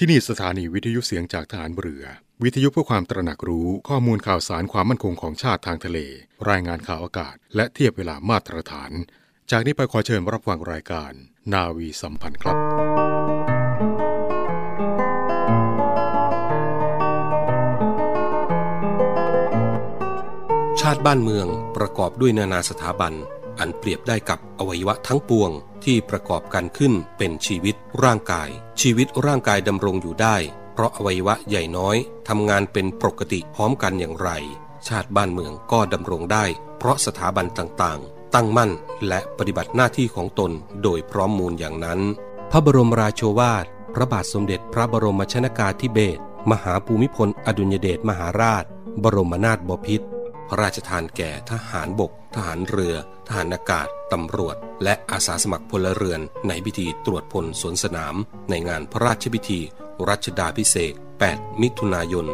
ที่นี่สถานีวิทยุเสียงจากฐานเรือ วิทยุเพื่อความตระหนักรู้ข้อมูลข่าวสารความมั่นคงของชาติทางทะเล รายงานข่าวอากาศ และเทียบเวลามาตรฐาน จากนี้ไปขอเชิญรับฟังรายการ นาวีสัมพันธ์ครับชาติบ้านเมืองประกอบด้วยนานาสถาบัน อันเปรียบได้กับอวัยวะทั้งปวงที่ประกอบกันขึ้นเป็นชีวิตร่างกาย ชีวิตร่างกายดำรงอยู่ได้ เพราะอวัยวะใหญ่น้อยทำงานเป็นปกติพร้อมกันอย่างไร ชาติบ้านเมืองก็ดำรงได้ เพราะสถาบันต่างๆ ตั้งมั่นและปฏิบัติหน้าที่ของตนโดยพร้อมมูลอย่างนั้น พระบรมราโชวาท พระบาทสมเด็จพระบรมชนากาธิเบศรมหาภูมิพลอดุลยเดชมหาราช บรมนาถบพิตรพระราชทานแก่ทหารบก ทหารเรือ ทหารอากาศ ตำรวจ และอาสาสมัครพลเรือน ในพิธีตรวจพลสวนสนาม ในงานพระราชพิธี รัชดาพิเศษ 8 มิถุนายน 2514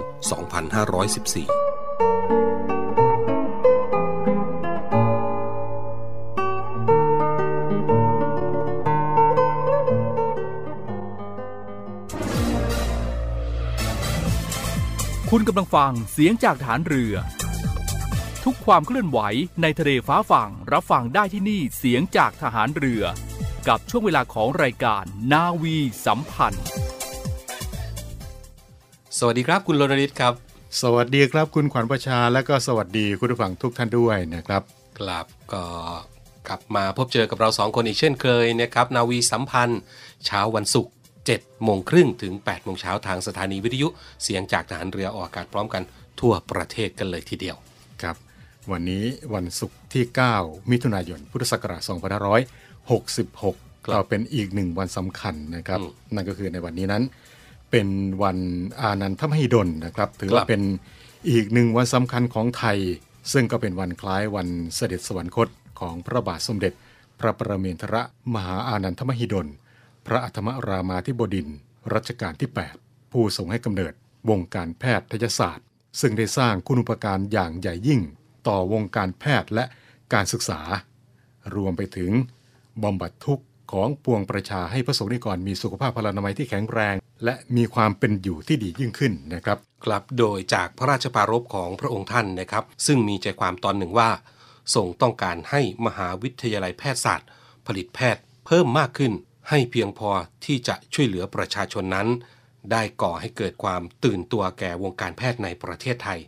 คุณกำลังฟังเสียงจากฐานเรือ ความเคลื่อนไหวในทะเลฟ้าฝั่งรับฟังได้ที่นี่เสียงจากทหารเรือ กับช่วงเวลาของรายการนาวีสัมพันธ์ สวัสดีครับคุณโรนริตครับ สวัสดีครับคุณขวัญประชาและก็สวัสดีคุณผู้ฟังทุกท่านด้วยนะครับครับก็กลับมาพบเจอกับเราสองคนอีกเช่นเคยนะครับนาวีสัมพันธ์เช้าวันศุกร์7โมงครึ่งถึง8โมงเช้าทางสถานีวิทยุเสียงจากทหารเรือออกอากาศพร้อมกันทั่วประเทศกันเลยทีเดียวครับ วันนี้วันศุกร์ที่ 9 มิถุนายน พุทธศักราช2566ก็เป็นอีกหนึ่งวันสำคัญนะครับอืมนั่นก็คือในวันนี้นั้น เป็นวันอานันทมหิดลนะครับ ถือครัว่าบเป็นอีกหนึ่งวันสำคัญของไทย ซึ่งก็เป็นวันคล้ายวันเสด็จสวรรคตของพระบาทสมเด็จ พระประเมนทรมหาอานันทมหิดล พระอัธมรามาธิบดินทร์รัชกาลที่ 8 ผู้ทรงให้กำเนิดวงการแพทยศาสตร์ ซึ่งได้สร้างคุณูปการอย่างใหญ่ยิ่ง ต่อวงการแพทย์และการศึกษา รวมไปถึงบำบัดทุกข์ของปวงประชาให้พระสงฆ์นิกรมีสุขภาพพลานามัยที่แข็งแรง และมีความเป็นอยู่ที่ดียิ่งขึ้นนะครับ ครับโดยจากพระราชปรารภของพระองค์ท่านนะครับ ซึ่งมีใจความตอนหนึ่งว่าทรงต้องการให้มหาวิทยาลัยแพทยศาสตร์ ผลิตแพทย์เพิ่มมากขึ้น ให้เพียงพอที่จะช่วยเหลือประชาชนนั้น ได้ก่อให้เกิดความตื่นตัวแก่วงการแพทย์ในประเทศไทย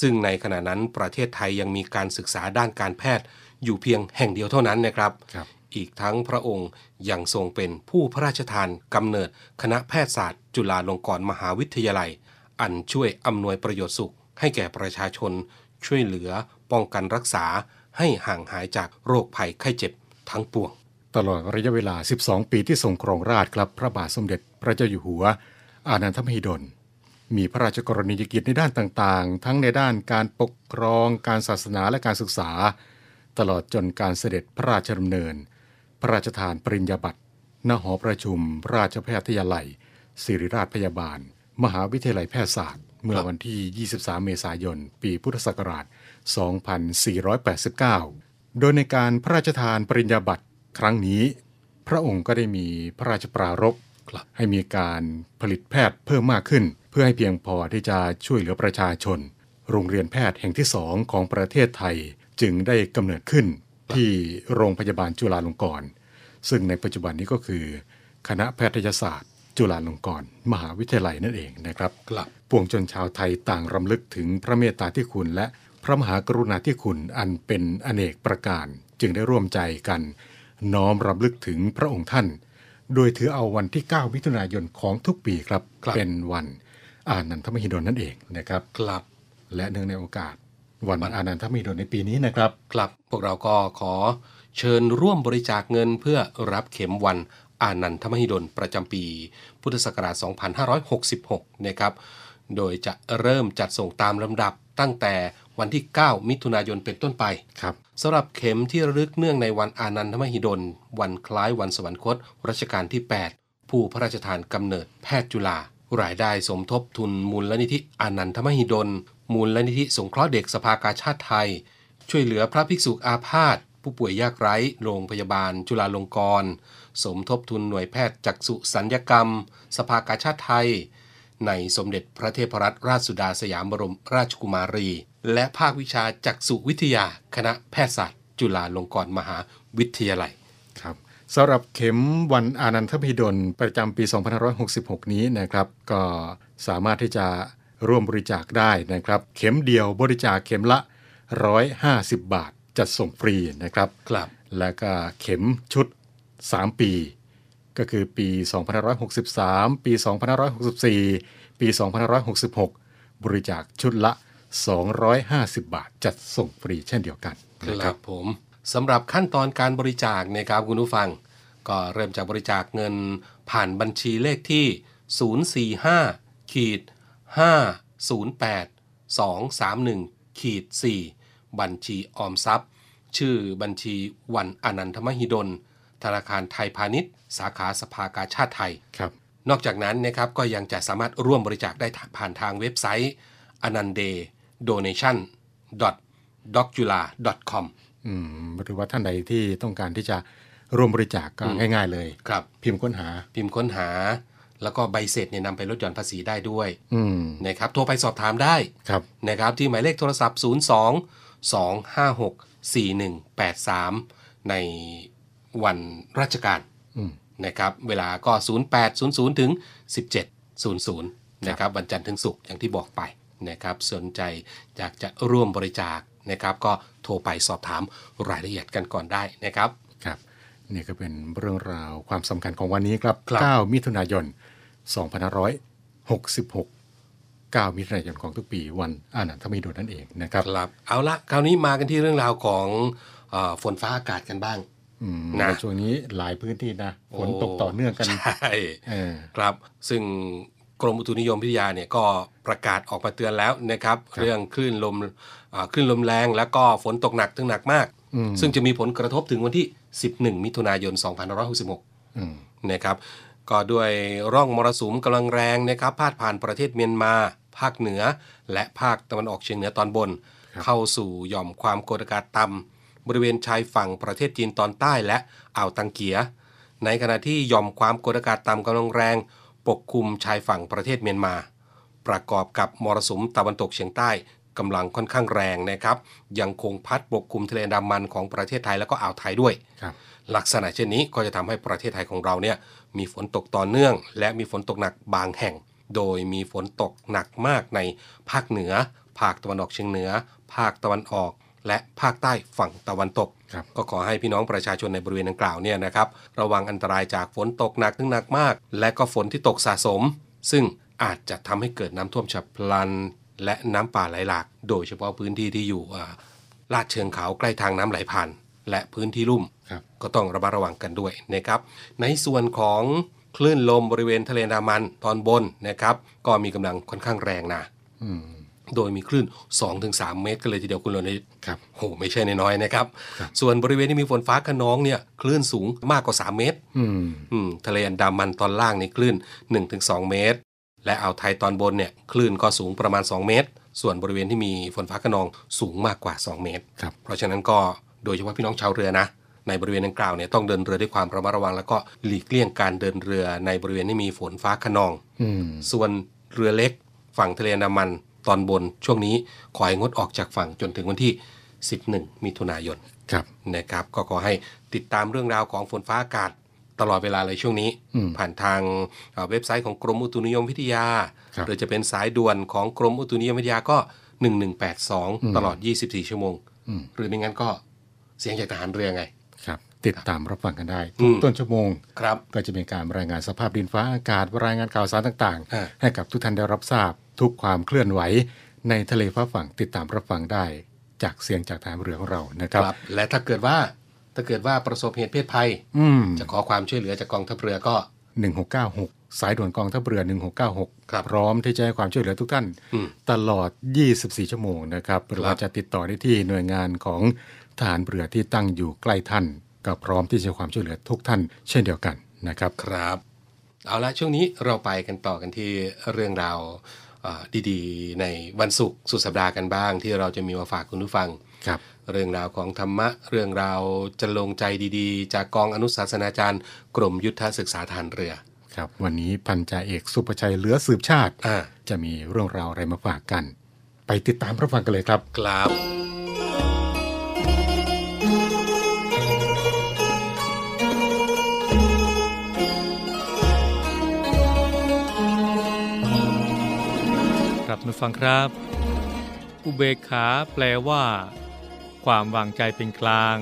ซึ่งในขณะนั้นประเทศไทยยังมีการศึกษาด้านการแพทย์อยู่เพียงแห่งเดียวเท่านั้นนะครับครับอีกทั้งพระองค์ยังทรงเป็นผู้พระราชทานกำเนิดคณะแพทยศาสตร์ จุฬาลงกรณ์มหาวิทยาลัย อันช่วยอำนวยประโยชน์สุข ให้แก่ประชาชน ช่วยเหลือป้องกันรักษา ให้ห่างหายจากโรคภัยไข้เจ็บทั้งปวง ตลอดระยะเวลา 12 ปีที่ทรงครองราชย์ครับพระบาทสมเด็จพระเจ้าอยู่หัว อานันทมหิดล มีพระราชกรณียกิจในด้านต่างๆ ทั้งในด้านการปกครอง การศาสนาและการศึกษา ตลอดจนการเสด็จพระราชดำเนิน พระราชทานปริญญาบัตรณหอประชุม ราชแพทยาลัย ศิริราชพยาบาล มหาวิทยาลัยแพทยศาสตร์ เมื่อวันที่ 23 เมษายน ปีพุทธศักราช 2489 โดยในการพระราชทานปริญญาบัตรครั้งนี้ พระองค์ก็ได้มีพระราชปรารภให้มีการผลิตแพทย์เพิ่มมากขึ้น เพื่อให้เพียงพอที่จะช่วยเหลือประชาชน โรงเรียนแพทย์แห่งที่สองของประเทศไทยจึงได้กำเนิดขึ้นที่โรงพยาบาลจุฬาลงกรณ์ ซึ่งในปัจจุบันนี้ก็คือ คณะแพทยศาสตร์ จุฬาลงกรณ์มหาวิทยาลัยนั่นเองนะครับครับปวงชนชาวไทยต่างรำลึกถึงพระเมตตาที่คุณ และพระมหากรุณาธิคุณอันเป็นอเนกประการ จึงได้ร่วมใจกัน น้อมรำลึกถึงพระองค์ท่าน โดยถือเอาวันที่ 9 มิถุนายนของทุกปีครับครับเป็นวัน อานันทมหิดลนั่นเองนะครับครับและเนื่องในโอกาส วันอานันทมหิดลในปีนี้นะครับครับพวกเราก็ขอเชิญร่วมบริจาคเงินเพื่อรับเข็มวันอานันทมหิดลประจำปี พุทธศักราช 2566 นะครับ โดยจะเริ่มจัดส่งตามลำดับตั้งแต่วันที่ 9 มิถุนายนเป็นต้นไปครับสำหรับเข็มที่ระลึกเนื่องในวันอานันทมหิดล วันคล้ายวันสวรรคตรัชกาลที่ 8 ผู้พระราชทานกำเนิดแพทย์จุฬา รายได้สมทบทุนมูลลนิธิอนันทมหิดล มูลลนิธิสงเคราะห์เด็กสภากาชาติไทย ช่วยเหลือพระภิกษุอาพาธผู้ป่วยยากไร้ โรงพยาบาล จุฬาลงกรณ์สมทบทุนหน่วยแพทย์จักษุสัญญกรรม สภากาชาติไทย ในสมเด็จพระเทพรัตนราชสุดาสยามบรมราชกุมารี และภาควิชาจักษุวิทยา คณะแพทยศาสตร์ จุฬาลงกรณ์มหาวิทยาลัย สำหรับเข็มวันอานันทมหิดลประจำปี 2566 นี้นะครับ ก็สามารถที่จะร่วมบริจาคได้นะครับ เข็มเดียวบริจาคเข็มละ 150 บาทจัดส่งฟรีนะครับครับแล้วก็เข็มชุด 3 ปี ก็คือปี 2563 ปี 2564 ปี 2566 บริจาคชุดละ 250 บาทจัดส่งฟรีเช่นเดียวกันคนะครัรับบผม สำหรับขั้นตอนการบริจาคนะครับคุณผู้ฟัง ก็เริ่มจากบริจาคเงินผ่านบัญชีเลขที่ 045ขีด508 231ขีด4บัญชีออมทรัพย์ ชื่อบัญชีวันอนันทมหิดล ธนาคารไทยพาณิชย์ สาขาสภากาชาติไทยครับนอกจากนั้นนะครับก็ยังจะสามารถร่วมบริจาคได้ผ่านทางเว็บไซต์ anande donation docula com อืม หรือว่าท่านใดที่ต้องการที่จะร่วมบริจาคก็ง่าย ๆ เลยครับ พิมพ์ค้นหา พิมพ์ค้นหา แล้วก็ใบเสร็จเนี่ยนำไปลดหย่อนภาษีได้ด้วยอืมนะครับโทรไปสอบถามได้ครับนะครับ ที่หมายเลขโทรศัพท์ 02 256 4183 ในวันราชการอืมนะครับ เวลาก็ 0800 ถึง 1700 นะครับ วันจันทร์ถึงศุกร์อย่างที่บอกไปนะครับ สนใจอยากจะร่วมบริจาคนะครับ ก็โทรไปสอบถามรายละเอียดกันก่อนได้นะครับครับนี่ก็เป็นเรื่องราวความสำคัญของวันนี้ครับครับ9มิถุนายน 2566 9 มิถุนายนของทุกปีวันอานันทมิโดนนั่นเองนะครับครับเอาละคราวนี้มากันที่เรื่องราวของเออฝนฟ้าอากาศกันบ้างอืมนะในช่วงนี้หลายพื้นที่นะฝนตกต่อเนื่องกันใช่เออครับ ซึ่ง กรมอุตุนิยมวิทยาเนี่ยก็ประกาศออกมาเตือนแล้วนะครับ เรื่องคลื่นลมอ่าคลื่นลมแรงแล้วก็ฝนตกหนักถึงหนักมากอืมซึ่งจะมีผลกระทบถึงวันที่ 11 มิถุนายน 2566อืมนะครับก็ด้วยร่องมรสุมกำลังแรงนะครับพาดผ่านประเทศเมียนมา ภาคเหนือ และภาคตะวันออกเฉียงเหนือตอนบน เข้าสู่หย่อมความกดอากาศต่ำบริเวณชายฝั่งประเทศจีนตอนใต้และอ่าวตังเกีย ในขณะที่หย่อมความกดอากาศต่ำกำลังแรง ปกคลุมชายฝั่งประเทศเมียนมา ประกอบกับมรสุมตะวันตกเฉียงใต้กำลังค่อนข้างแรงนะครับ ยังคงพัดปกคลุมทะเลอันดามันของประเทศไทยแล้วก็อ่าวไทยด้วยครับลักษณะเช่นนี้ก็จะทำให้ประเทศไทยของเราเนี่ยมีฝนตกต่อเนื่อง และมีฝนตกหนักบางแห่ง โดยมีฝนตกหนักมากในภาคเหนือ ภาคตะวันออกเฉียงเหนือ ภาคตะวันออก และภาคใต้ฝั่งตะวันตกครับก็ขอให้พี่น้องประชาชนในบริเวณดังกล่าวเนี่ยนะครับระวังอันตรายจากฝนตกหนักถึงหนักมาก และก็ฝนที่ตกสะสม ซึ่งอาจจะทำให้เกิดน้ำท่วมฉับพลัน และน้ำป่าไหลหลาก โดยเฉพาะพื้นที่ที่อยู่อ่าลาดเชิงเขาใกล้ทางน้ำไหลผ่าน และพื้นที่ลุ่มครับก็ต้องระมัดระวังกันด้วยนะครับในส่วนของคลื่นลมบริเวณทะเลอันดามันตอนบนนะครับ ก็มีกำลังค่อนข้างแรงนะอืม โดยมีคลื่น 2-3 เมตรกันเลยทีเดียวคุณโรนิตครับโหไม่ใช่น้อยๆนะครับครับ ส่วนบริเวณที่มีฝนฟ้าขนองเนี่ยคลื่นสูงมากกว่า 3 เมตรอืมอืมทะเลอันดามันตอนล่างในคลื่น 1-2 เมตร และอ่าวไทยตอนบนเนี่ยคลื่นก็สูงประมาณ 2 เมตร ส่วนบริเวณที่มีฝนฟ้าขนองสูงมากกว่า 2 เมตรครับเพราะฉะนั้นก็โดยเฉพาะพี่น้องชาวเรือนะในบริเวณดังกล่าวเนี่ยต้องเดินเรือด้วยความระมัดระวัง แล้วก็หลีกเลี่ยงการเดินเรือในบริเวณที่มีฝนฟ้าขนองอืมส่วนเรือเล็กฝั่งทะเลอันดามัน ตอนบนช่วงนี้ขอให้งดออกจากฝั่งจนถึงวันที่ 11 มิถุนายนครับนะครับ ก็ขอให้ติดตามเรื่องราวของฝนฟ้าอากาศตลอดเวลาเลยช่วงนี้อืมผ่านทางเอ่อเว็บไซต์ของกรมอุตุนิยมวิทยาครับหรือจะเป็นสายด่วนของกรมอุตุนิยมวิทยาก็ 1182 ตลอด 24 ชั่วโมงอืมหรือไม่งั้นก็เสียงจากทหารเรือไงครับติดตามรับฟังกันได้อืทุกมต้นชั่วโมงครับก็จะมีการรายงานสภาพดินฟ้าอากาศรายงานข่าวสารต่างอ่าๆให้กับทุกท่านได้รับทราบ ทุกความเคลื่อนไหวในทะเลฟ้าฝั่งติดตามรับฟังได้จากเสียงจากทหารเรือของเรานะครับครับและถ้าเกิดว่าถ้าเกิดว่าประสบเหตุเพศภัยอืมจะขอความช่วยเหลือจากกองทัพเรือก็ 1696 สายด่วนกองทัพเรือ 1696ครับพร้อมที่จะให้ความช่วยเหลือทุกท่านอืมตลอด 24 ชั่วโมงนะครับหรือว่าจะติดต่อได้ที่หน่วยงานของทหารเรือที่ตั้งอยู่ใกล้ท่าน ก็พร้อมที่จะให้ความช่วยเหลือทุกท่าน เช่นเดียวกันนะครับครับ เอาละช่วงนี้เราไปกันต่อกันที่เรื่องราว ดีๆ ในวันศุกร์สุดสัปดาห์กันบ้าง ที่เราจะมีมาฝากคุณผู้ฟังครับเรื่องราวของธรรมะ เรื่องราวจะลงใจดีๆ จากกองอนุศาสนาจารย์ กรมยุทธศึกษาทหานเรือครับวันนี้พันจ่าเอกสุประชัยเหลือสืบชาติอ่าจะมีเรื่องราวอะไรมาฝากกัน ไปติดตามรับฟังกันเลยครับครับ ครับนุฟังครับ อุเบกขาแปลว่า ความวางใจเป็นกลาง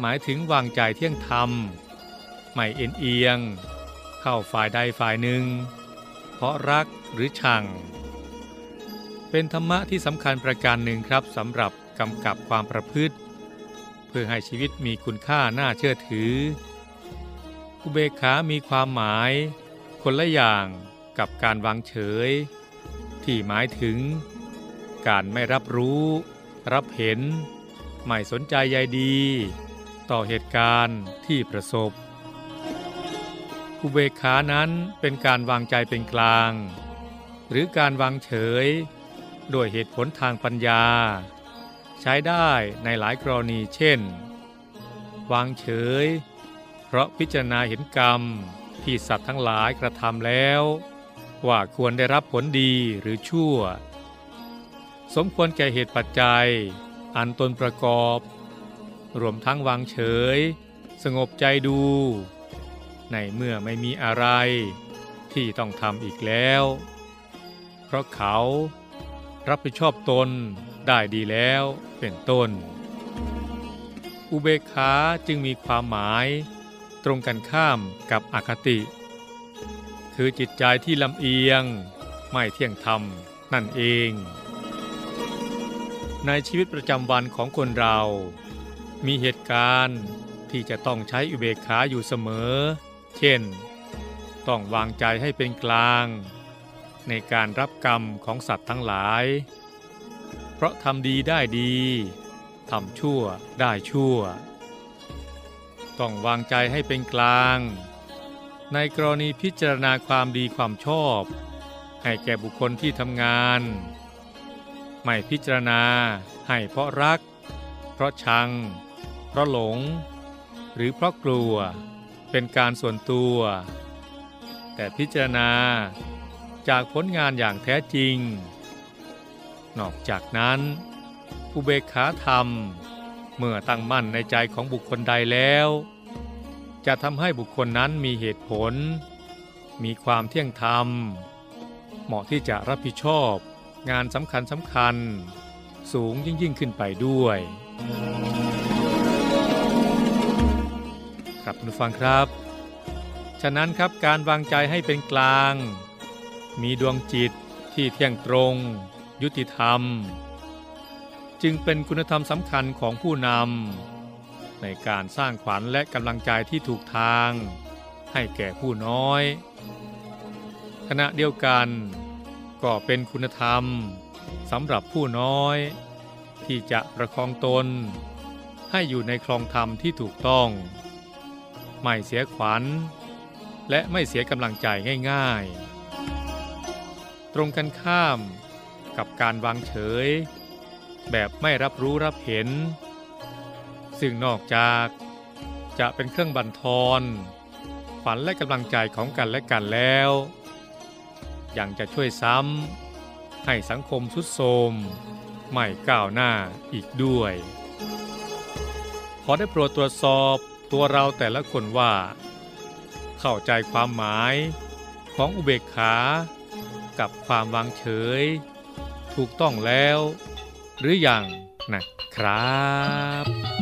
หมายถึงวางใจเที่ยงธรรม ไม่เอ็นเอียง เข้าฝ่ายใดฝ่ายหนึ่ง เพราะรักหรือชัง เป็นธรรมะที่สำคัญประการหนึ่งครับสำหรับกำกับความประพฤติ เพื่อให้ชีวิตมีคุณค่าน่าเชื่อถือ อุเบกขามีความหมาย คนละอย่างกับการวางเฉย ที่หมายถึง การไม่รับรู้ รับเห็น ไม่สนใจใยดี ต่อเหตุการณ์ที่ประสบ อุเบกขานั้นเป็นการวางใจเป็นกลาง หรือการวางเฉย ด้วยเหตุผลทางปัญญา ใช้ได้ในหลายกรณีเช่น วางเฉย เพราะพิจารณาเห็นกรรมที่สัตว์ทั้งหลายกระทำแล้ว ว่าควรได้รับผลดีหรือชั่ว สมควรแก่เหตุปัจจัย อันตนประกอบ รวมทั้งวางเฉย สงบใจดู ในเมื่อไม่มีอะไรที่ต้องทำอีกแล้ว เพราะเขารับผิดชอบตนได้ดีแล้วเป็นต้น อุเบกขาจึงมีความหมาย ตรงกันข้ามกับอคติ คือจิตใจที่ลำเอียง ไม่เที่ยงธรรมนั่นเอง ในชีวิตประจำวันของคนเรา มีเหตุการณ์ที่จะต้องใช้อุเบกขาอยู่เสมอ เช่น ต้องวางใจให้เป็นกลาง ในการรับกรรมของสัตว์ทั้งหลาย เพราะทำดีได้ดีทำชั่วได้ชั่ว ต้องวางใจให้เป็นกลาง ในกรณีพิจารณาความดีความชอบ ให้แก่บุคคลที่ทำงาน ไม่พิจารณา ให้เพราะรัก เพราะชัง เพราะหลง หรือเพราะกลัว เป็นการส่วนตัว แต่พิจารณาจากผลงานอย่างแท้จริง นอกจากนั้น อุเบกขาธรรม เมื่อตั้งมั่นในใจของบุคคลใดแล้ว จะทำให้บุคคลนั้นมีเหตุผล มีความเที่ยงธรรม เหมาะที่จะรับผิดชอบ งานสำคัญสำคัญ สูงยิ่งยิ่งขึ้นไปด้วย ครับคุณฟังครับ ฉะนั้นครับการวางใจให้เป็นกลาง มีดวงจิตที่เที่ยงตรง ยุติธรรม จึงเป็นคุณธรรมสำคัญของผู้นำ ในการสร้างขวัญและกำลังใจที่ถูกทาง ให้แก่ผู้น้อย ขณะเดียวกัน ก็เป็นคุณธรรมสำหรับผู้น้อย ที่จะประคองตน ให้อยู่ในคลองธรรมที่ถูกต้อง ไม่เสียขวัญ และไม่เสียกำลังใจง่ายๆ ตรงกันข้ามกับการวางเฉย แบบไม่รับรู้รับเห็น ซึ่งนอกจากจะเป็นเครื่องบันทอนขวัญและกำลังใจของกันและกันแล้ว ยังจะช่วยซ้ำให้สังคมสุดโทรมไม่ก้าวหน้าอีกด้วย ขอได้โปรดตรวจสอบตัวเราแต่ละคนว่า เข้าใจความหมายของอุเบกขา กับความวางเฉย ถูกต้องแล้ว หรืออยังนะครับ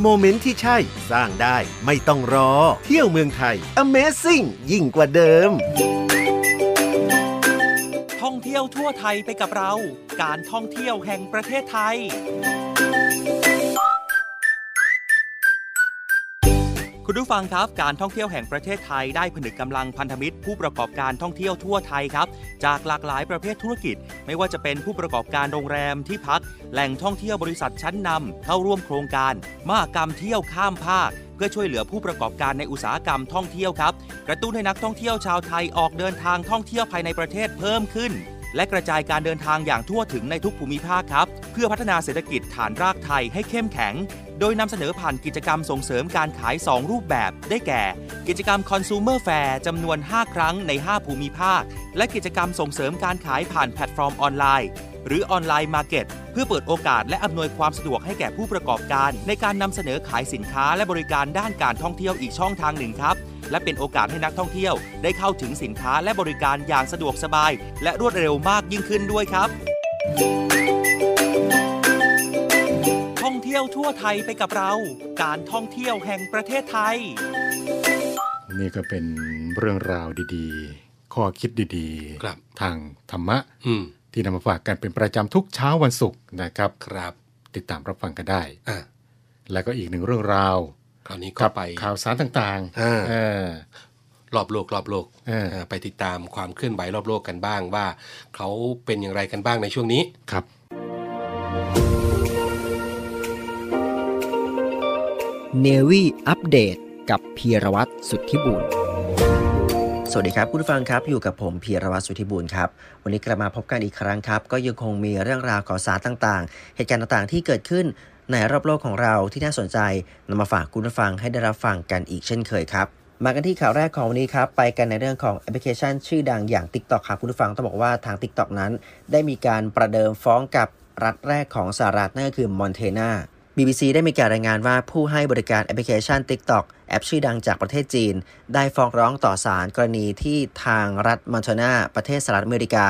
โมเมนต์ที่ใช่สร้างได้ไม่ต้องรอ เที่ยวเมืองไทย Amazing ยิ่งกว่าเดิม ท่องเที่ยวทั่วไทยไปกับเรา การท่องเที่ยวแห่งประเทศไทย คุณผู้ฟังครับ การท่องเที่ยวแห่งประเทศไทยได้ผนึกกำลังพันธมิตร ผู้ประกอบการท่องเที่ยวทั่วไทยครับ จากหลากหลายประเภทธุรกิจ ไม่ว่าจะเป็นผู้ประกอบการโรงแรมที่พัก แหล่งท่องเที่ยวบริษัทชั้นนำเข้าร่วมโครงการมหกรรมเที่ยวข้ามภาค เพื่อช่วยเหลือผู้ประกอบการในอุตสาหกรรมท่องเที่ยวครับ กระตุ้นให้นักท่องเที่ยวชาวไทยออกเดินทางท่องเที่ยวภายในประเทศเพิ่มขึ้นและกระจายการเดินทางอย่างทั่วถึงในทุกภูมิภาคครับ เพื่อพัฒนาเศรษฐกิจฐานรากไทยให้เข้มแข็ง โดยนำเสนอผ่านกิจกรรมส่งเสริมการขาย 2 รูปแบบ ได้แก่ กิจกรรม Consumer Fair จำนวน 5 ครั้งใน 5 ภูมิภาค และกิจกรรมส่งเสริมการขายผ่านแพลตฟอร์มออนไลน์ หรือ online market เพื่อเปิดโอกาสและอำนวยความสะดวกให้แก่ผู้ประกอบการ ในการนำเสนอขายสินค้าและบริการด้านการท่องเที่ยวอีกช่องทางหนึ่งครับและเป็นโอกาสให้นักท่องเที่ยว ได้เข้าถึงสินค้าและบริการอย่างสะดวกสบาย และรวดเร็วมากยิ่งขึ้นด้วยครับ ท่องเที่ยวทั่วไทยไปกับเรา การท่องเที่ยวแห่งประเทศไทย นี่ก็เป็นเรื่องราวดีๆ ข้อคิดดีครับทางธรรมะอืมที่นำมาฝากกันเป็นประจำทุกเช้าวันศุกร์นะครับ ครับติดตามรับฟังกันได้ อะแล้วก็อีกหนึ่งเรื่องราวคราวนี้กัก็บไป ข่าวสารต่างอ่า ๆเออ รอบโลกรอบโลกเออ เออไปติดตามความเคลื่อนไหวรอบโลกกันบ้างว่า เขาเป็นอย่างไรกันบ้างในช่วงนี้ ครับ เนวี่อัปเดตกับพีรวัตรสุทธิบุญสวัสดีครับคุณผู้ฟังครับอยู่กับผมพีรวัตรสุทธิบุญครับ วันนี้กลับมาพบกันอีกครั้งครับ ก็ยังคงมีเรื่องราวข่าวสารต่างๆ เหตุการณ์ต่างๆ ที่เกิดขึ้นในรอบโลกของเราที่น่าสนใจนำมาฝากคุณผู้ฟังให้ได้รับฟังกันอีกเช่นเคยครับมากันที่ข่าวแรกของวันนี้ครับ ไปกันในเรื่องของแอปพลิเคชันชื่อดังอย่าง TikTok ครับคุณผู้ฟังต้องบอกว่าทาง TikTok นั้น ได้มีการประเดิมฟ้องกับรัฐแรกของสหรัฐนั่นก็คือมอนเทนา BBC ได้มีการรายงานว่าผู้ให้บริการแอปพลิเคชัน TikTok แอปชื่อดังจากประเทศจีน ได้ฟ้องร้องต่อศาลกรณีที่ทางรัฐมอนโทนาประเทศสหรัฐอเมริกา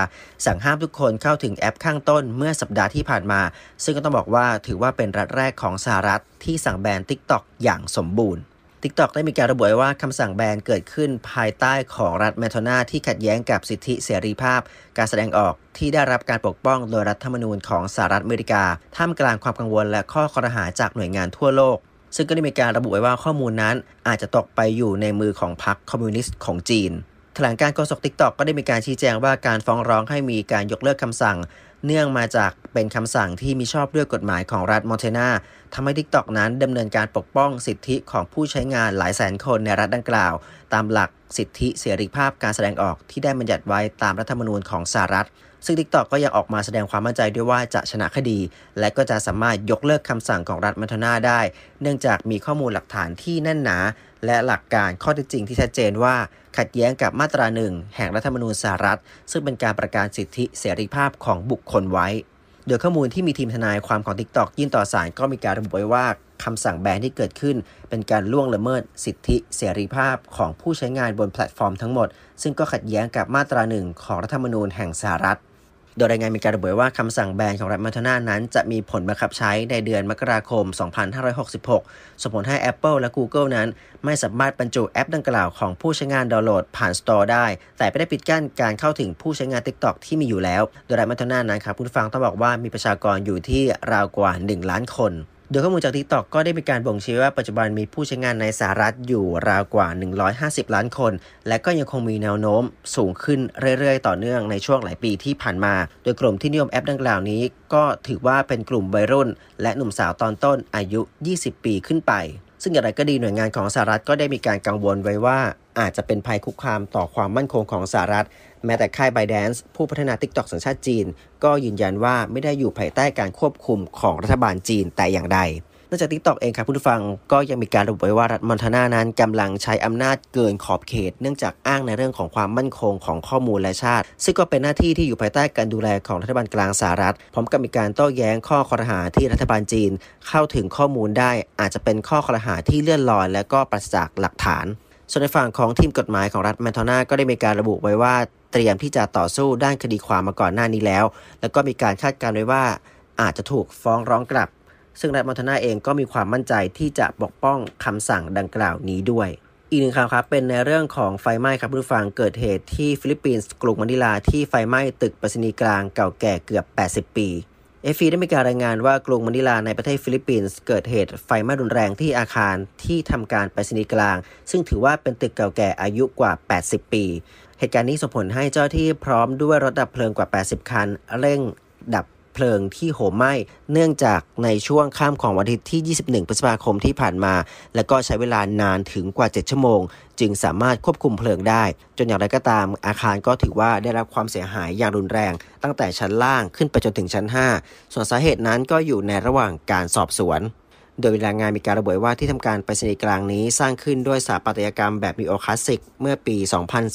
สั่งห้ามทุกคนเข้าถึงแอปข้างต้นเมื่อสัปดาห์ที่ผ่านมา ซึ่งก็ต้องบอกว่าถือว่าเป็นรัฐแรกของสหรัฐที่สั่งแบน TikTok อย่างสมบูรณ์ TikTok ได้มีการระบุไว้ว่าคำสั่งแบนเกิดขึ้นภายใต้ของรัฐมอนแทนาที่ขัดแย้งกับสิทธิเสรีภาพ การแสดงออกที่ได้รับการปกป้องโดยรัฐธรรมนูญของสหรัฐอเมริกา ท่ามกลางความกังวลและข้อครหาจากหน่วยงานทั่วโลก ซึ่งก็ได้มีการระบุไว้ว่าข้อมูลนั้น อาจจะตกไปอยู่ในมือของพรรคคอมมิวนิสต์ของจีนแถลงการโฆษก TikTok ก็ได้มีการชี้แจงว่าการฟ้องร้องให้มีการยกเลิกคำสั่ง เนื่องมาจากเป็นคำสั่งที่มีชอบด้วยกฎหมายของรัฐมอนเทนาทำให้ TikTok นั้นดำเนินการปกป้องสิทธิของผู้ใช้งานหลายแสนคนในรัฐดังกล่าว ตามหลักสิทธิเสรีภาพการแสดงออกที่ได้บัญญัติไว้ตามรัฐธรรมนูญของสหรัฐ ซึ่ง TikTok ก็ยังออกมาแสดงความมั่นใจด้วยว่าจะชนะคดี และก็จะสามารถยกเลิกคำสั่งของรัฐมอนโทนาได้ เนื่องจากมีข้อมูลหลักฐานที่แน่นหนา และหลักการข้อเท็จจริงที่ชัดเจนว่าขัดแย้งกับมาตราหนึ่งแห่งรัฐธรรมนูญสหรัฐ ซึ่งเป็นการประกาศสิทธิเสรีภาพของบุคคลไว้ โดยข้อมูลที่มีทีมทนายความของ TikTok ยื่นต่อศาลก็มีการระบุไว้ว่าคำสั่งแบนที่เกิดขึ้น เป็นการล่วงละเมิดสิทธิเสรีภาพของผู้ใช้งานบนแพลตฟอร์มทั้งหมด ซึ่งก็ขัดแย้งกับมาตราหนึ่งของรัฐธรรมนูญแห่งสหรัฐ โดยรายงานมีการระบุว่าคำสั่งแบนของรัฐมาทนานั้นจะมีผลบังคับใช้ในเดือนมกราคม 2566 ส่งผลให้ Apple และ Google นั้น ไม่สามารถบรรจุแอปดังกล่าวของผู้ใช้งานดาวน์โหลดผ่าน Store ได้ แต่ไม่ได้ปิดกั้นการเข้าถึงผู้ใช้งาน TikTok ที่มีอยู่แล้ว โดยรัฐมาทนานั้นครับผู้ฟังต้องบอกว่ามีประชากรอยู่ที่ราวกว่า 1 ล้านคน โดยข้อมูลจาก TikTok ก็ได้มีการบ่งชี้ว่าปัจจุบันมีผู้ใช้งานในสหรัฐอยู่ราวกว่า 150 ล้านคน และก็ยังคงมีแนวโน้มสูงขึ้นเรื่อยๆ ต่อเนื่องในช่วงหลายปีที่ผ่านมา โดยกลุ่มที่นิยมแอปดังกล่าวนี้ ก็ถือว่าเป็นกลุ่มวัยรุ่น และหนุ่มสาวตอนต้นอายุ 20 ปีขึ้นไป ซึ่งอย่างไรก็ดีหน่วยงานของสหรัฐก็ได้มีการกังวลไว้ว่าอาจจะเป็นภัยคุกคามต่อความมั่นคงของสหรัฐ แม้แต่ค่ายไบแดนซ์ผู้พัฒนา TikTok สัญชาติจีน ก็ยืนยันว่าไม่ได้อยู่ภายใต้การควบคุมของรัฐบาลจีนแต่อย่างใด นอกจาก TikTok เองครับผู้ฟังก็ยังมีการระบุไว้ว่ารัฐมอนทานานั้นกำลังใช้อำนาจเกินขอบเขต เนื่องจากอ้างในเรื่องของความมั่นคงของข้อมูลและชาติ ซึ่งก็เป็นหน้าที่ที่อยู่ภายใต้การดูแลของรัฐบาลกลางสหรัฐ พร้อมกับมีการโต้แย้งข้อคอรหาที่รัฐบาลจีน เข้าถึงข้อมูลได้ อาจจะเป็นข้อคอรหาที่เลื่อนลอย และก็ปราศจากหลักฐาน ส่วนในฝั่งของทีมกฎหมายของรัฐแมนโทนาก็ได้มีการระบุไว้ว่าเตรียมที่จะต่อสู้ด้านคดีความมาก่อนหน้านี้แล้ว แล้วก็มีการคาดการณ์ไว้ว่าอาจจะถูกฟ้องร้องกลับ ซึ่งรัฐมอนทนาเองก็มีความมั่นใจที่จะปกป้องคำสั่งดังกล่าวนี้ด้วย อีกหนึ่งข่าวครับ เป็นในเรื่องของไฟไหม้ครับผู้ฟังเกิดเหตุที่ฟิลิปปินส์กรุงมะนิลาที่ไฟไหม้ตึกปรษณีย์กลางเก่าแก่เกือบ 80 ปีเอฟีได้มีการรายงานว่ากรุงมะนิลาในประเทศฟิลิปปินส์เกิดเหตุไฟไหม้รุนแรงที่อาคารที่ทำการไปรษณีย์กลาง ซึ่งถือว่าเป็นตึกเก่าแก่อายุกว่า 80 ปี เหตุการณ์นี้ส่งผลให้เจ้าที่พร้อมด้วยรถดับเพลิงกว่า 80 คัน เร่งดับ เพลิงที่โหมไหม้เนื่องจากในช่วงข้ามของวันอาทิตย์ที่ 21 พฤษภาคมที่ผ่านมา และก็ใช้เวลานานถึงกว่า 7 ชั่วโมง จึงสามารถควบคุมเพลิงได้ จนอย่างไรก็ตามอาคารก็ถือว่าได้รับความเสียหายอย่างรุนแรง ตั้งแต่ชั้นล่างขึ้นไปจนถึงชั้น 5 ส่วนสาเหตุนั้นก็อยู่ในระหว่างการสอบสวนโดยรายงานมีการระบุว่าที่ทำการไปรษณีย์กลางนี้สร้างขึ้นด้วยสถาปัตยกรรมแบบนีโอคลาสสิกเมื่อปี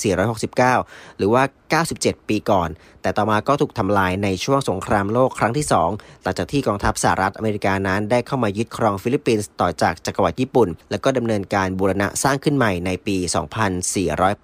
2469 หรือว่า 97 ปีก่อน แต่ต่อมาก็ถูกทำลายในช่วงสงครามโลกครั้งที่ 2 หลังจากที่กองทัพสหรัฐอเมริกานั้นได้เข้ามายึดครองฟิลิปปินส์ต่อจากจักรวรรดิญี่ปุ่น และก็ดำเนินการบูรณะสร้างขึ้นใหม่ในปี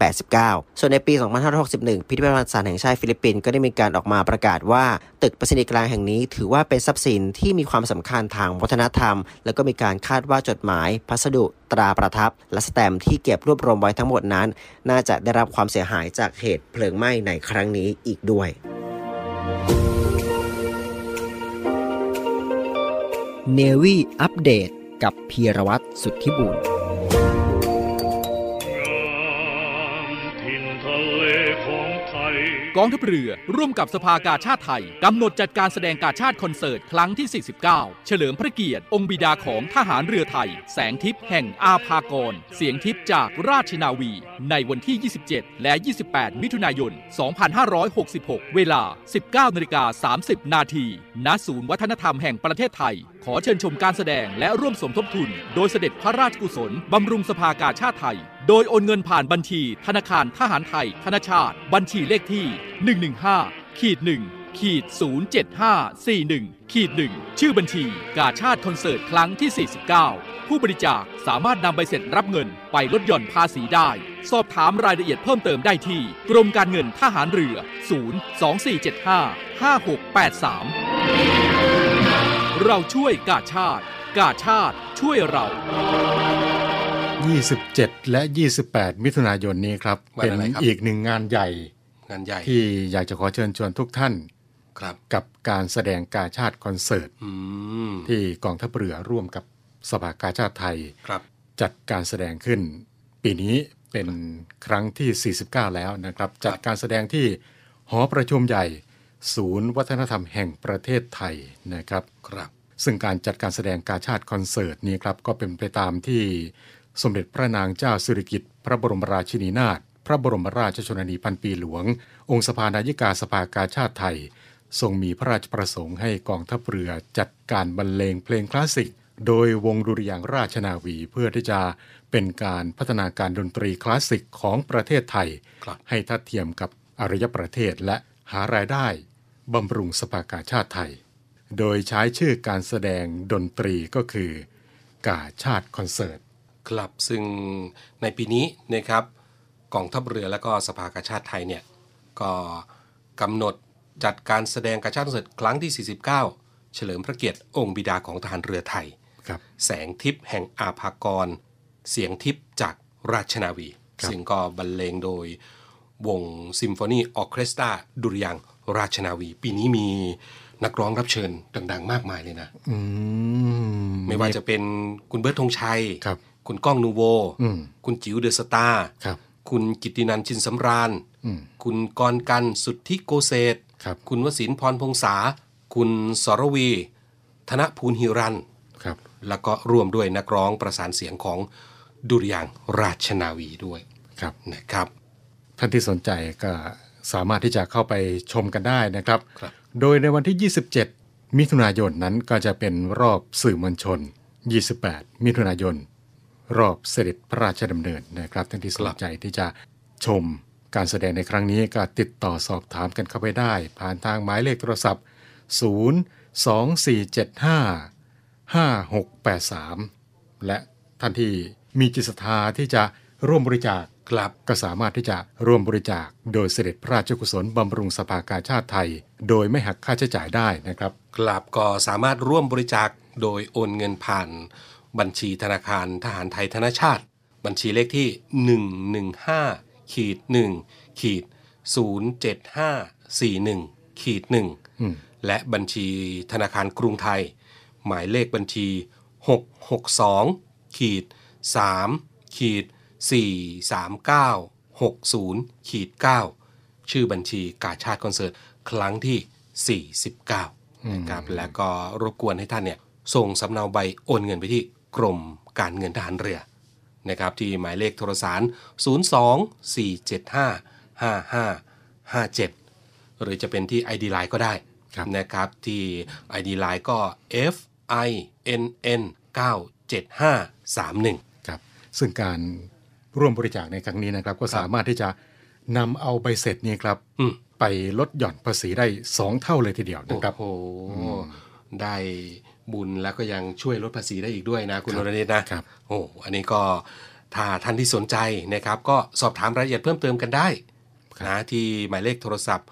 2489 ส่วนในปี 2561 พิพิธภัณฑ์สานแห่งชาติฟิลิปปินส์ก็ได้มีการออกมาประกาศว่า ตึกปรษณีย์กลางแห่งนี้ ถือว่าเป็นทรัพย์สินที่มีความสำคัญทางวัฒนธรรม แล้วก็มีการคาดว่าจดหมาย พัสดุ ตราประทับ และสแตมป์ที่เก็บรวบรวมไว้ทั้งหมดนั้น น่าจะได้รับความเสียหายจากเหตุเพลิงไหม้ในครั้งนี้อีกด้วยเนวี่อัปเดตกับพีรวัตรสุทธิบุญ กองทัพเรือร่วมกับสภากาชาติไทย กำหนดจัดการแสดงกาชาติคอนเสิร์ตครั้งที่ 49 เฉลิมพระเกียรติ องค์บิดาของทหารเรือไทย แสงทิพย์แห่งอาภากร เสียงทิพย์จากราชนาวี ในวันที่ 27 และ 28 มิถุนายน 2566 เวลา 19นาฬิกา30 นาทีณศูนย์วัฒนธรรมแห่งประเทศไทย ขอเชิญชมการแสดงและร่วมสมทบทุน โดยเสด็จพระราชกุศล บำรุงสภากาชาติไทย โดยโอนเงินผ่านบัญชี ธนาคารทหารไทย ธนาชาติ บัญชีเลขที่ 115ขีด1ขีด07541ขีด1ชื่อบัญชี กาชาติคอนเสิร์ตครั้งที่ 49 ผู้บริจาคสามารถนำใบเสร็จรับเงินไปลดหย่อนภาษีได้ สอบถามรายละเอียดเพิ่มเติมได้ที่ กรมการเงินทหารเรือ 02475 5683 เราช่วยกาชาติ กาชาติช่วยเรา 27 และ 28 มิถุนายนนี้ครับวันเป็นอะไรครับอีกหนึ่งงานใหญ่งานใหญ่ที่อยากจะขอเชิญชวนทุกท่านครับกับการแสดงกาชาติคอนเสิร์ตอืมที่กองทัพเรือร่วมกับ สภากาชาติไทยครับจัดการแสดงขึ้น ปีนี้เป็นครั้งที่ 49 แล้วนะครับ จัดการแสดงที่หอประชุมใหญ่ ศูนย์วัฒนธรรมแห่งประเทศไทยนะครับครับ ซึ่งการจัดการแสดงกาชาติคอนเสิร์ตนี้ครับก็เป็นไปตามที่สมเด็จพระนางเจ้าสิริกิติ์พระบรมราชินีนาถพระบรมราชชนนีพันปีหลวง องค์สภานายิกาสภากาชาติไทย ทรงมีพระราชประสงค์ให้กองทัพเรือจัดการบรรเลงเพลงคลาสสิก โดยวงดุริยางค์ราชนาวีเพื่อที่จะเป็นการพัฒนาการดนตรีคลาสสิกของประเทศไทยครับให้ทัดเทียมกับอารยประเทศและหารายได้บำรุงสภากาชาติไทย โดยใช้ชื่อการแสดงดนตรีก็คือกาชาติคอนเสิร์ตครับซึ่งในปีนี้นะครับกองทัพเรือและก็สภากาชาติไทยเนี่ยก็กำหนดจัดการแสดงกาชาดคอนเสิร์ตครั้งที่ 49 เฉลิมพระเกียรติองค์บิดาของทหารเรือไทยครับ แสงทิพย์แห่งอาภากร เสียงทิพย์จากราชนาวีครับซึ่งก็บรรเลงโดยวงซิมโฟนีออร์เคสตราดุริยางค์ราชนาวี ปีนี้มีนักร้องรับเชิญดัง ๆ มากมายเลยนะอืมไม่ว่าจะเป็นคุณเบิร์ตธงชัยครับคุณก้องนูโวอืมคุณจิ๋วเดอะสตาร์ครับคุณกิตตินันท์ชินสำราญอืมคุณกรกันต์สุทธิโกเศศครับคุณวสินทร์พรพงษา คุณสรวี ธนพูนหิรัญครับ แล้วก็ร่วมด้วยนักร้องประสานเสียงของดุริยางค์ราชนาวีด้วยครับนะครับ ท่านที่สนใจก็สามารถที่จะเข้าไปชมกันได้นะครับครับโดยในวันที่ 27 มิถุนายนนั้นก็จะเป็นรอบสื่อมวลชน 28 มิถุนายน รอบเสด็จพระราชดำเนินนะครับ ท่านที่สนใจที่จะชมการแสดงในครั้งนี้ก็ติดต่อสอบถามกันเข้าไปได้ ผ่านทางหมายเลขโทรศัพท์ 0 2 4 7 5 5 6 8 3 และท่านที่มีจิตศรัทธาที่จะร่วมบริจาคครับก็สามารถที่จะร่วมบริจาค โดยเสด็จพระราชกุศลบำรุงสภากาชาติไทย โดยไม่หักค่าใช้จ่ายได้นะครับกลับก็สามารถร่วมบริจาคโดยโอนเงินผ่าน บัญชีธนาคารทหารไทยธนชาติ บัญชีเลขที่ 115ขีด1ขีด07541ขีดอืม1และบัญชีธนาคารกรุงไทย หมายเลขบัญชี 662ขีด3ขีด43960ขีด9ชื่อบัญชีกาชาติคอนเสิร์ตครั้งที่ 49นะครับและก็รบกวนให้ท่านเนี่ยส่งสำเนาใบโอนเงินไปที่กรมการเงินทหารเรือนะครับที่หมายเลขโทรสาร02-475-5557หรือจะเป็นที่ ID Line ก็ได้ครับนะครับที่ ID Line ก็ F I N N 97531 ครับ ซึ่งการร่วมบริจาคในครั้งนี้นะครับ ก็สามารถที่จะนำเอาใบเสร็จนี้ครับอืมไปลดหย่อนภาษีได้ 2 เท่าเลยทีเดียวนะครับโอ้โหได้บุญแล้วก็ยังช่วยลดภาษีได้อีกด้วยนะ คุณครันบรเนตนะครับโอ้อันนี้ก็ถ้าท่านที่สนใจนะครับ ก็สอบถามรายละเอียดเพิ่มเติมกันได้นะที่หมายเลขโทรศัพท์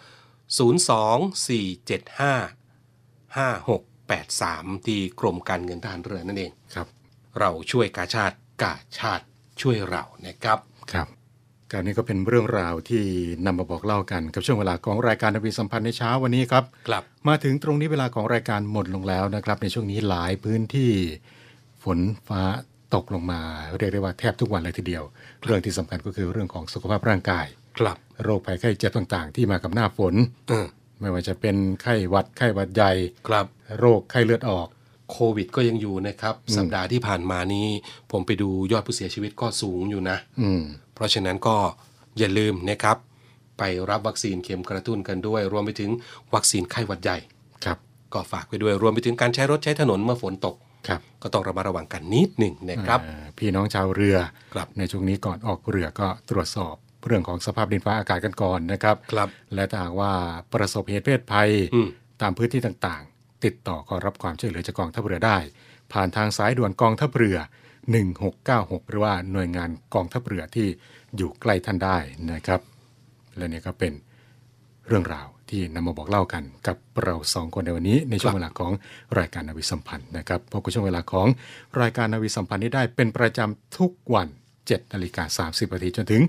024755683 ที่กรมการเงินทหารเรือนั่นเองครับ เราช่วยกาชาติกาชาติช่วยเรานะครับครับการนี้ก็เป็นเรื่องราวที่นำมาบอกเล่ากันกับช่วงเวลาของรายการนวีสัมพันธ์ในเช้าวันนี้ครับกลับมาถึงตรงนี้เวลาของรายการหมดลงแล้วนะครับ ในช่วงนี้หลายพื้นที่ฝนฟ้าตกลงมาเรียกได้ว่าแทบทุกวันเลยทีเดียว เรื่องที่สำคัญก็คือเรื่องของสุขภาพร่างกายกลับ โรคภัยไข้เจ็บต่างๆ ที่มากับหน้าฝนเออ ไม่ว่าจะเป็นไข้หวัดไข้หวัดใหญ่กลับ โรคไข้เลือดออกโควิดก็ยังอยู่นะครับอืมสัปดาห์ที่ผ่านมานี้ ผมไปดูยอดผู้เสียชีวิตก็สูงอยู่นะ อืมเพราะฉะนั้นก็อย่าลืมนะครับ ไปรับวัคซีนเข็มกระตุ้นกันด้วย รวมไปถึงวัคซีนไข้หวัดใหญ่ครับ ก็ฝากไปด้วยรวมไปถึงการใช้รถใช้ถนนเมื่อฝนตกครับก็ต้องระมัดระวังกันนิดหนึ่งนะครับอ่าพี่น้องชาวเรือครับในช่วงนี้ก่อนออกเรือก็ตรวจสอบ เรื่องของสภาพดินฟ้าอากาศกันก่อนนะครับครับ และถ้าหากว่าประสบเหตุเพศภัยอืมตามพื้นที่ต่างๆ ติดต่อขอรับความช่วยเหลือจากกองทัพเรือได้ ผ่านทางสายด่วนกองทัพเรือ 1696 หรือว่าหน่วยงานกองทัพเรือที่อยู่ใกล้ท่านได้นะครับ และนี่ก็เป็นเรื่องราวที่นำมาบอกเล่ากันกับเราสองคนในวันนี้ ในช่วงเวลาของรายการนาวิสัมพันธ์นะครับพบกับช่วงเวลาของรายการนาวิสัมพันธ์นี้ได้เป็นประจำทุกวัน7นาฬิกา30นาทีจนถึง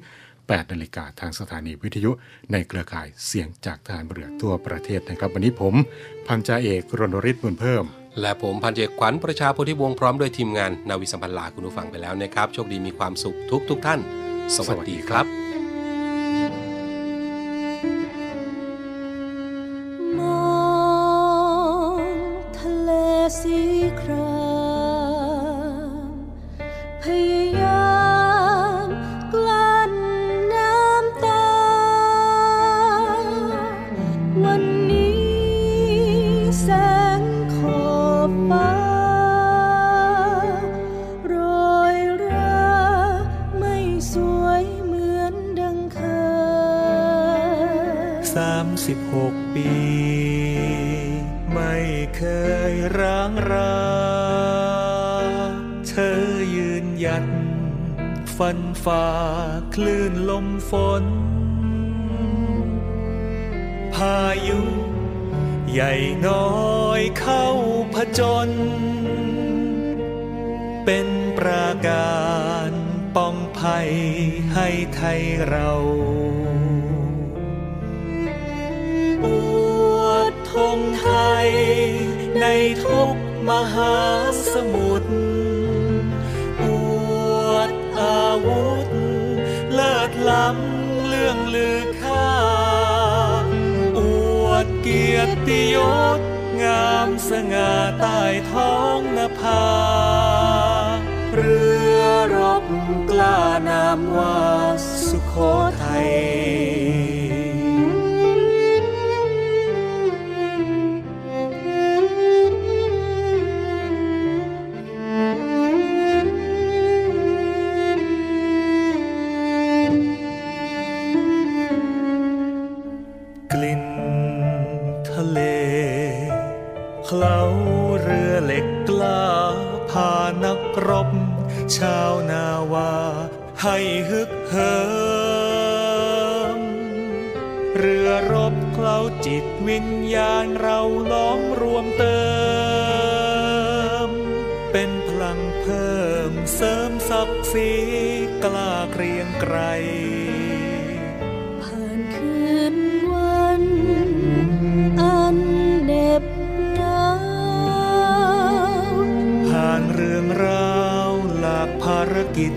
8นาฬิกาทางสถานีวิทยุ ในเครือข่ายเสียงจากทหารเรือทั่วประเทศนะครับ วันนี้ผมพันจ่าเอกรณฤทธิ์บุญเพิ่ม และผมพันเอกขวัญประชาโพธิวงศ์พร้อมด้วยทีมงานนาวิสัมพันธ์ลาคุณผู้ฟังไปแล้วนะครับ โชคดีมีความสุขทุกทุกท่าน สวัสดีครับ เราอวดธงไทย ในทุกมหาสมุทรอวดอาวุธ เลิศล้ำเรื่องลือค่าอวดเกียรติยศงามสง่าใต้ท้องนภา เรือรบกล้านามว่า สุโญญาณเราล้อมรวมเติม เป็นพลังเพิ่มเสริมศักดิ์ศรีกล้าเกรียงไกรผ่านคืนวัน อันเหน็บหนาวผ่านเรื่องราวหลากภารกิจ